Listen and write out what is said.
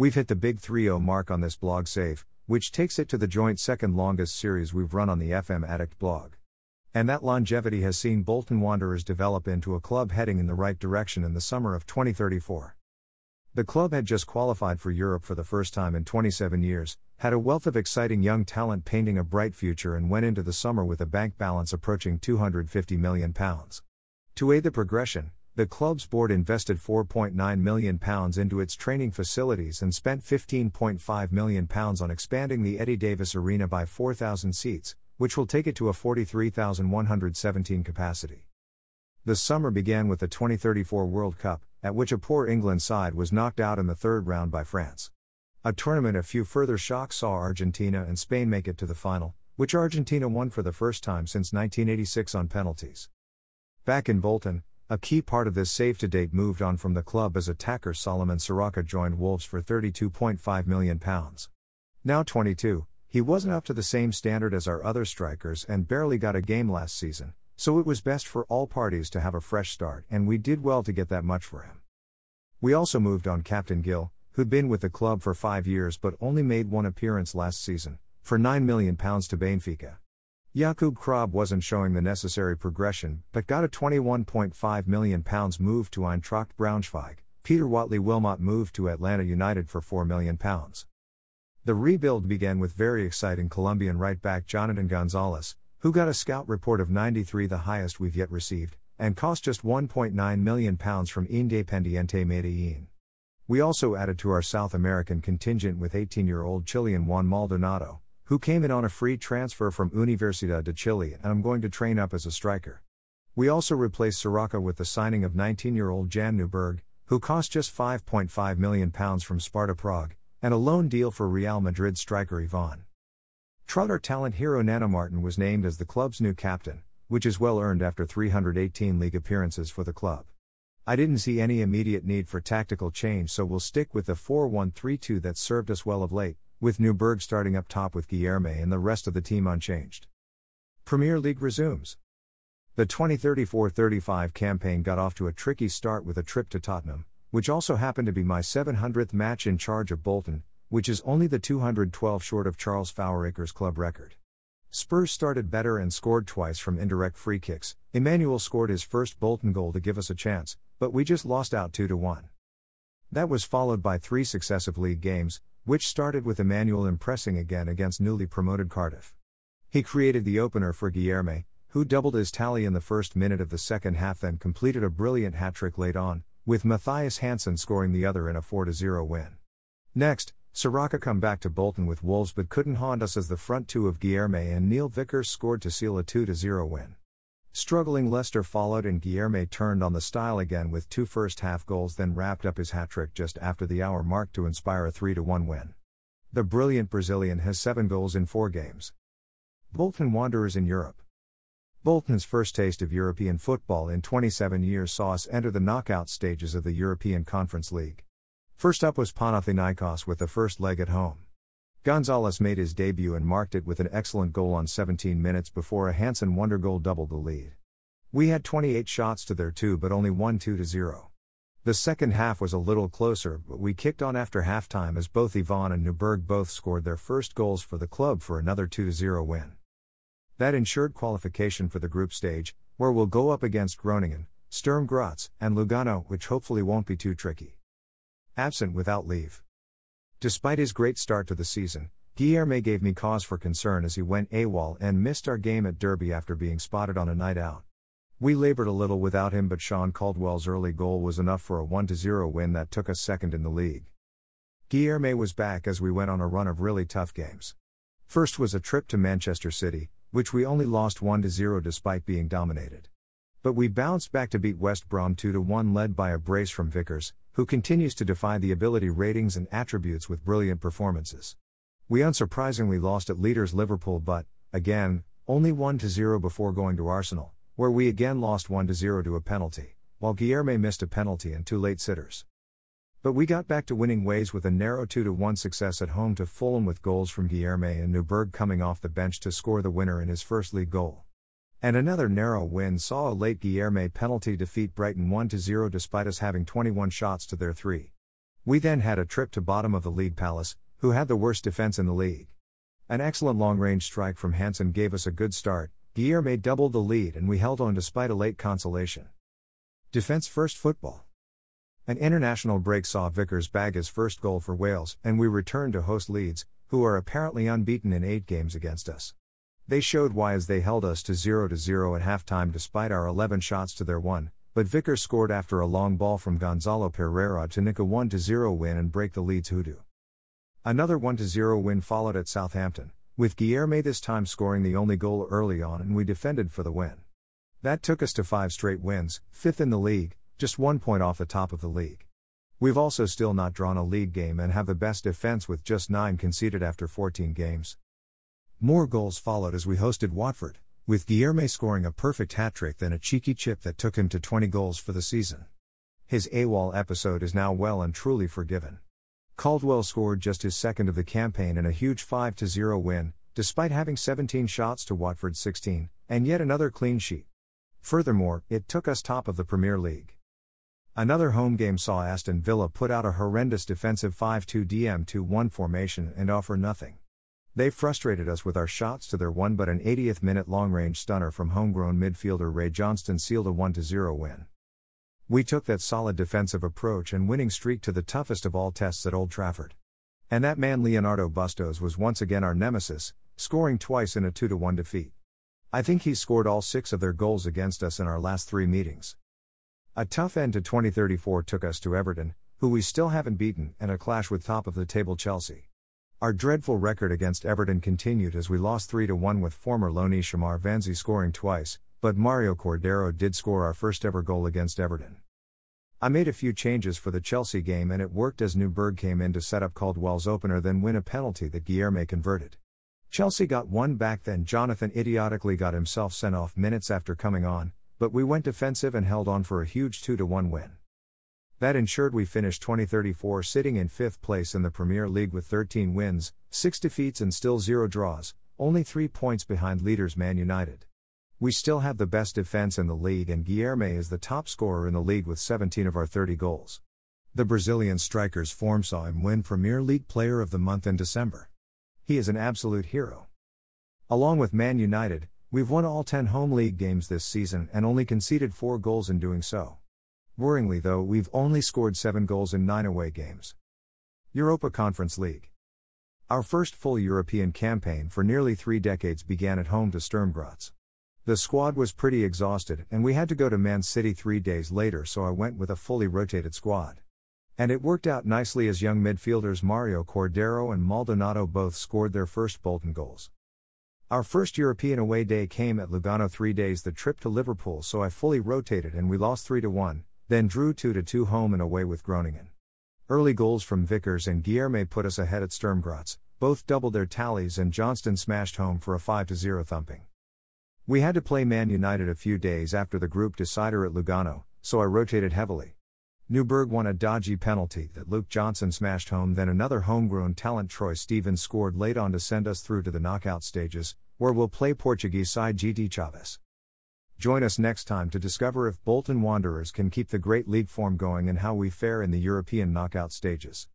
We've hit the big 3 0 mark on this blog save, which takes it to the joint second longest series we've run on the FM Addict blog. And that longevity has seen Bolton Wanderers develop into a club heading in the right direction in the summer of 2034. The club had just qualified for Europe for the first time in 27 years, had a wealth of exciting young talent painting a bright future, and went into the summer with a bank balance approaching £250 million. To aid the progression, the club's board invested £4.9 million into its training facilities and spent £15.5 million on expanding the Eddie Davis Arena by 4,000 seats, which will take it to a 43,117 capacity. The summer began with the 2034 World Cup, at which a poor England side was knocked out in the third round by France. A tournament a few further shocks saw Argentina and Spain make it to the final, which Argentina won for the first time since 1986 on penalties. Back in Bolton, a key part of this save to date moved on from the club as attacker Solomon Soraka joined Wolves for £32.5 million. Now 22, he wasn't up to the same standard as our other strikers and barely got a game last season, so it was best for all parties to have a fresh start, and we did well to get that much for him. We also moved on Captain Gill, who'd been with the club for five years but only made one appearance last season, for £9 million to Benfica. Jakub Krab wasn't showing the necessary progression, but got a £21.5 million move to Eintracht Braunschweig. Peter Watley Wilmot moved to Atlanta United for £4 million. The rebuild began with very exciting Colombian right back Jonathan Gonzalez, who got a scout report of 93, the highest we've yet received, and cost just £1.9 million from Independiente Medellin. We also added to our South American contingent with 18 year old Chilean Juan Maldonado, who came in on a free transfer from Universidad de Chile and I'm going to train up as a striker. We also replaced Soraka with the signing of 19 year old Jan Newberg, who cost just £5.5 million from Sparta Prague, and a loan deal for Real Madrid striker Ivan. Trotter talent hero Nana Martin was named as the club's new captain, which is well earned after 318 league appearances for the club. I didn't see any immediate need for tactical change, so we'll stick with the 4 1 3 2 that served us well of late, with Newberg starting up top with Guilherme and the rest of the team unchanged. Premier League resumes. The 2034 35 campaign got off to a tricky start with a trip to Tottenham, which also happened to be my 700th match in charge of Bolton, which is only the 212 short of Charles Foweraker's club record. Spurs started better and scored twice from indirect free kicks. Emmanuel scored his first Bolton goal to give us a chance, but we just lost out 2 1. That was followed by three successive league games, which started with Emmanuel impressing again against newly promoted Cardiff. He created the opener for Guilherme, who doubled his tally in the first minute of the second half, then completed a brilliant hat trick late on, with Matthias Hansen scoring the other in a 4 0 win. Next, Soraka come back to Bolton with Wolves but couldn't haunt us as the front two of Guilherme and Neil Vickers scored to seal a 2 0 win. Struggling Leicester followed and Guilherme turned on the style again with two first half goals, then wrapped up his hat trick just after the hour mark to inspire a 3 1 win. The brilliant Brazilian has seven goals in four games. Bolton Wanderers in Europe. Bolton's first taste of European football in 27 years saw us enter the knockout stages of the European Conference League. First up was Panathinaikos with the first leg at home. Gonzalez made his debut and marked it with an excellent goal on 17 minutes before a Hansen wonder goal doubled the lead. We had 28 shots to their 2 but only won 2 to 0. The second half was a little closer, but we kicked on after halftime as both Ivan and Newberg both scored their first goals for the club for another 2 0 win. That ensured qualification for the group stage, where we'll go up against Groningen, Sturm Graz, and Lugano, which hopefully won't be too tricky. Absent without leave. Despite his great start to the season, Guilherme gave me cause for concern as he went AWOL and missed our game at Derby after being spotted on a night out. We labored a little without him, but Sean Caldwell's early goal was enough for a 1 0 win that took us second in the league. Guilherme was back as we went on a run of really tough games. First was a trip to Manchester City, which we only lost 1 0 despite being dominated. But we bounced back to beat West Brom 2 1 led by a brace from Vickers, who continues to defy the ability ratings and attributes with brilliant performances. We unsurprisingly lost at leaders Liverpool but, again, only 1 0 before going to Arsenal, where we again lost 1 0 to a penalty, while Guilherme missed a penalty and two late sitters. But we got back to winning ways with a narrow 2 1 success at home to Fulham with goals from Guilherme and Newberg coming off the bench to score the winner in his first league goal. And another narrow win saw a late Guilherme penalty defeat Brighton 1 0 despite us having 21 shots to their 3. We then had a trip to bottom of the league Palace, who had the worst defense in the league. An excellent long range strike from Hansen gave us a good start, Guilherme doubled the lead and we held on despite a late consolation. Defense First Football An international break saw Vickers bag his first goal for Wales, and we returned to host Leeds, who are apparently unbeaten in eight games against us. They showed why as they held us to 0 0 at halftime despite our 11 shots to their 1, but Vickers scored after a long ball from Gonzalo Pereira to nick a 1 0 win and break the Leeds hoodoo. Another 1 0 win followed at Southampton, with Guilherme this time scoring the only goal early on and we defended for the win. That took us to five straight wins, fifth in the league, just one point off the top of the league. We've also still not drawn a league game and have the best defense with just 9 conceded after 14 games. More goals followed as we hosted Watford, with Guilherme scoring a perfect hat trick then a cheeky chip that took him to 20 goals for the season. His AWOL episode is now well and truly forgiven. Caldwell scored just his second of the campaign in a huge 5 0 win, despite having 17 shots to Watford's 16, and yet another clean sheet. Furthermore, it took us top of the Premier League. Another home game saw Aston Villa put out a horrendous defensive 5 2 DM 2 1 formation and offer nothing. They frustrated us with our shots to their one but an 80th minute long range stunner from homegrown midfielder Ray Johnston sealed a 1 0 win. We took that solid defensive approach and winning streak to the toughest of all tests at Old Trafford. And that man Leonardo Bustos was once again our nemesis, scoring twice in a 2 1 defeat. I think he scored all six of their goals against us in our last three meetings. A tough end to 2034 took us to Everton, who we still haven't beaten, and a clash with top of the table Chelsea. Our dreadful record against Everton continued as we lost 3 1 with former loanee Shamar Vanzi scoring twice, but Mario Cordero did score our first ever goal against Everton. I made a few changes for the Chelsea game and it worked as Newberg came in to set up Caldwell's opener then win a penalty that Guilherme converted. Chelsea got one back then Jonathan idiotically got himself sent off minutes after coming on, but we went defensive and held on for a huge 2 1 win. That ensured we finished 2034 sitting in fifth place in the Premier League with 13 wins, 6 defeats, and still 0 draws, only 3 points behind leaders Man United. We still have the best defense in the league, and Guilherme is the top scorer in the league with 17 of our 30 goals. The Brazilian striker's form saw him win Premier League Player of the Month in December. He is an absolute hero. Along with Man United, we've won all 10 home league games this season and only conceded 4 goals in doing so. Worryingly, though, we've only scored 7 goals in 9 away games. Europa Conference League. Our first full European campaign for nearly three decades began at home to Sturm Graz. The squad was pretty exhausted, and we had to go to Man City three days later, so I went with a fully rotated squad. And it worked out nicely as young midfielders Mario Cordero and Maldonado both scored their first Bolton goals. Our first European away day came at Lugano three days the trip to Liverpool, so I fully rotated and we lost 3 1, then drew 2 2 home and away with Groningen. Early goals from Vickers and Guilherme put us ahead at Sturm Graz, both doubled their tallies and Johnston smashed home for a 5 0 thumping. We had to play Man United a few days after the group decider at Lugano, so I rotated heavily. Newberg won a dodgy penalty that Luke Johnson smashed home, then another homegrown talent Troy Stevens scored late on to send us through to the knockout stages, where we'll play Portuguese side GD Chaves. Join us next time to discover if Bolton Wanderers can keep the great league form going and how we fare in the European knockout stages.